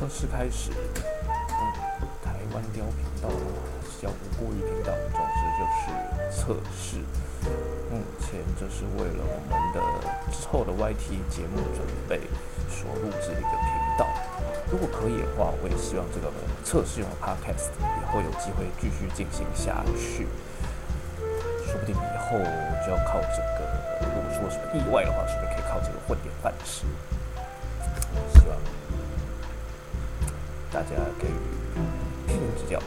测试开始。嗯，台湾雕频道叫无过于频道，总之就是测试。目前这是为了我们的之后的 YT 节目准备所录制的一个频道。如果可以的话，我也希望这个测试用的 Podcast 以后有机会继续进行下去。说不定以后就要靠这个，如果说什么意外的话，说不定可以靠这个混点饭吃。大家给予批评指教。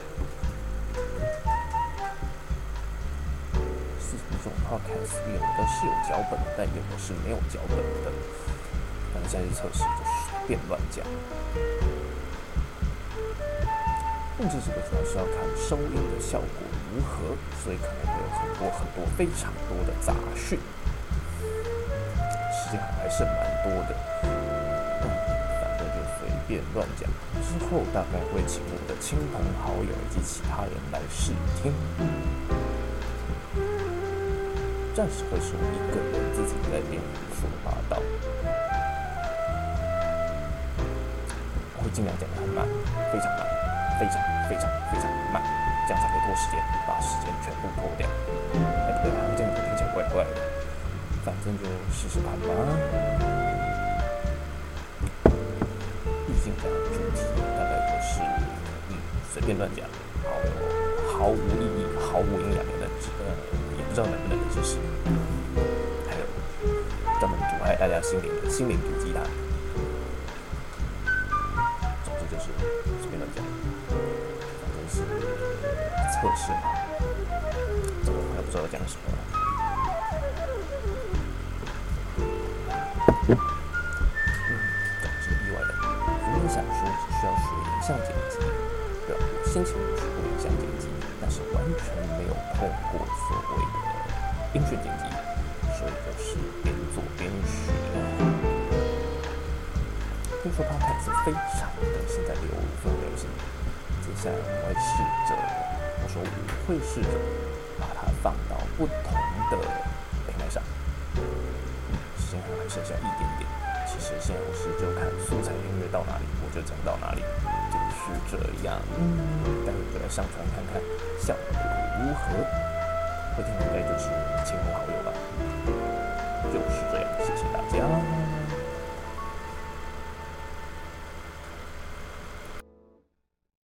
是这种 Podcast 有的是有脚本，但有的是没有脚本的。反正现在测试就随便乱讲。录制这个主要是要看收音的效果如何，所以可能会有很多很多非常多的杂讯，时间还是蛮多的。乱讲。之后大概会请我的亲朋好友以及其他人来试听。暂时会是我一个人自己在练胡说八道，我会尽量讲得很慢，非常慢。非常非常非常慢，这样才会拖时间，把时间全部拖掉。哎，不对，好像这样子听起来怪怪的。反正就试试看吧。随便乱讲，毫无意义、毫无营养的知识，也不知道能不能的知识。还有专门毒害大家心灵的心灵毒鸡汤。测试嘛，这个我还不知道讲什么。嗯，总之意外的。原本想说只需要学影像剪辑，对，我先前有学过影像剪辑，但是完全没有碰过所谓的音讯剪辑，所以就是边做边学。听说 Podcast 非常的现在流风流行，接下来我会试着。我说我会试着把它放到不同的平台上，时间还剩下一点点。其实现在我是就看素材音乐到哪里，我就讲到哪里，是这样。待会就来上传看看效果如何。会听应该就是亲朋好友吧。